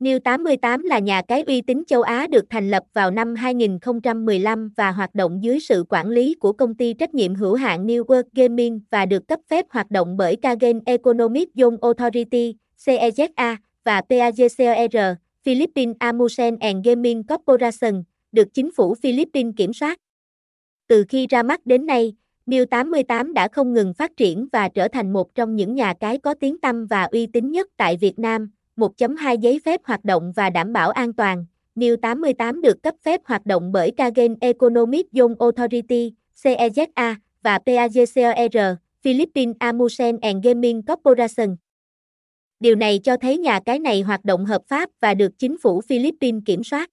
New 88 là nhà cái uy tín châu Á được thành lập vào năm 2015 và hoạt động dưới sự quản lý của công ty trách nhiệm hữu hạn New World Gaming và được cấp phép hoạt động bởi Kagen Economic Zone Authority, CEZA, và PAGCOR, Philippines Amusement and Gaming Corporation, được chính phủ Philippines kiểm soát. Từ khi ra mắt đến nay, New 88 đã không ngừng phát triển và trở thành một trong những nhà cái có tiếng tăm và uy tín nhất tại Việt Nam 1.2 giấy phép hoạt động và đảm bảo an toàn. New 88 được cấp phép hoạt động bởi Kagen Economic Zone Authority, CEZA, và PAGCOR, Philippines Amusement and Gaming Corporation. Điều này cho thấy nhà cái này hoạt động hợp pháp và được chính phủ Philippines kiểm soát.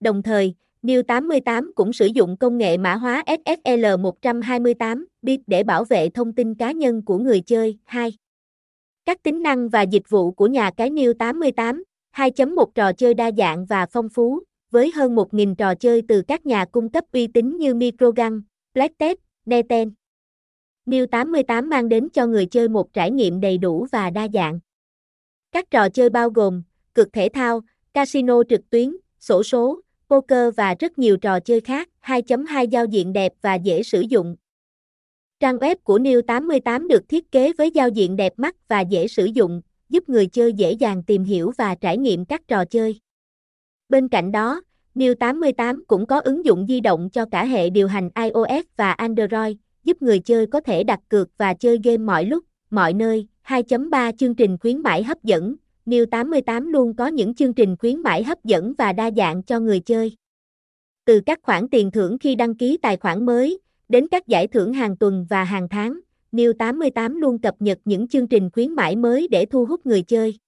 Đồng thời, New 88 cũng sử dụng công nghệ mã hóa SSL 128 bit để bảo vệ thông tin cá nhân của người chơi. 2. Các tính năng và dịch vụ của nhà cái New 88, 2.1 trò chơi đa dạng và phong phú, với hơn 1.000 trò chơi từ các nhà cung cấp uy tín như Microgun, Blacktest, Neten. New 88 mang đến cho người chơi một trải nghiệm đầy đủ và đa dạng. Các trò chơi bao gồm cực thể thao, casino trực tuyến, sổ số, poker và rất nhiều trò chơi khác. 2.2 giao diện đẹp và dễ sử dụng, Trang web của New 88 được thiết kế với giao diện đẹp mắt và dễ sử dụng, giúp người chơi dễ dàng tìm hiểu và trải nghiệm các trò chơi. Bên cạnh đó, New 88 cũng có ứng dụng di động cho cả hệ điều hành iOS và Android, giúp người chơi có thể đặt cược và chơi game mọi lúc, mọi nơi. 2.3 Chương trình khuyến mãi hấp dẫn New 88 luôn có những chương trình khuyến mãi hấp dẫn và đa dạng cho người chơi. Từ các khoản tiền thưởng khi đăng ký tài khoản mới, Đến các giải thưởng hàng tuần và hàng tháng, New 88 luôn cập nhật những chương trình khuyến mãi mới để thu hút người chơi.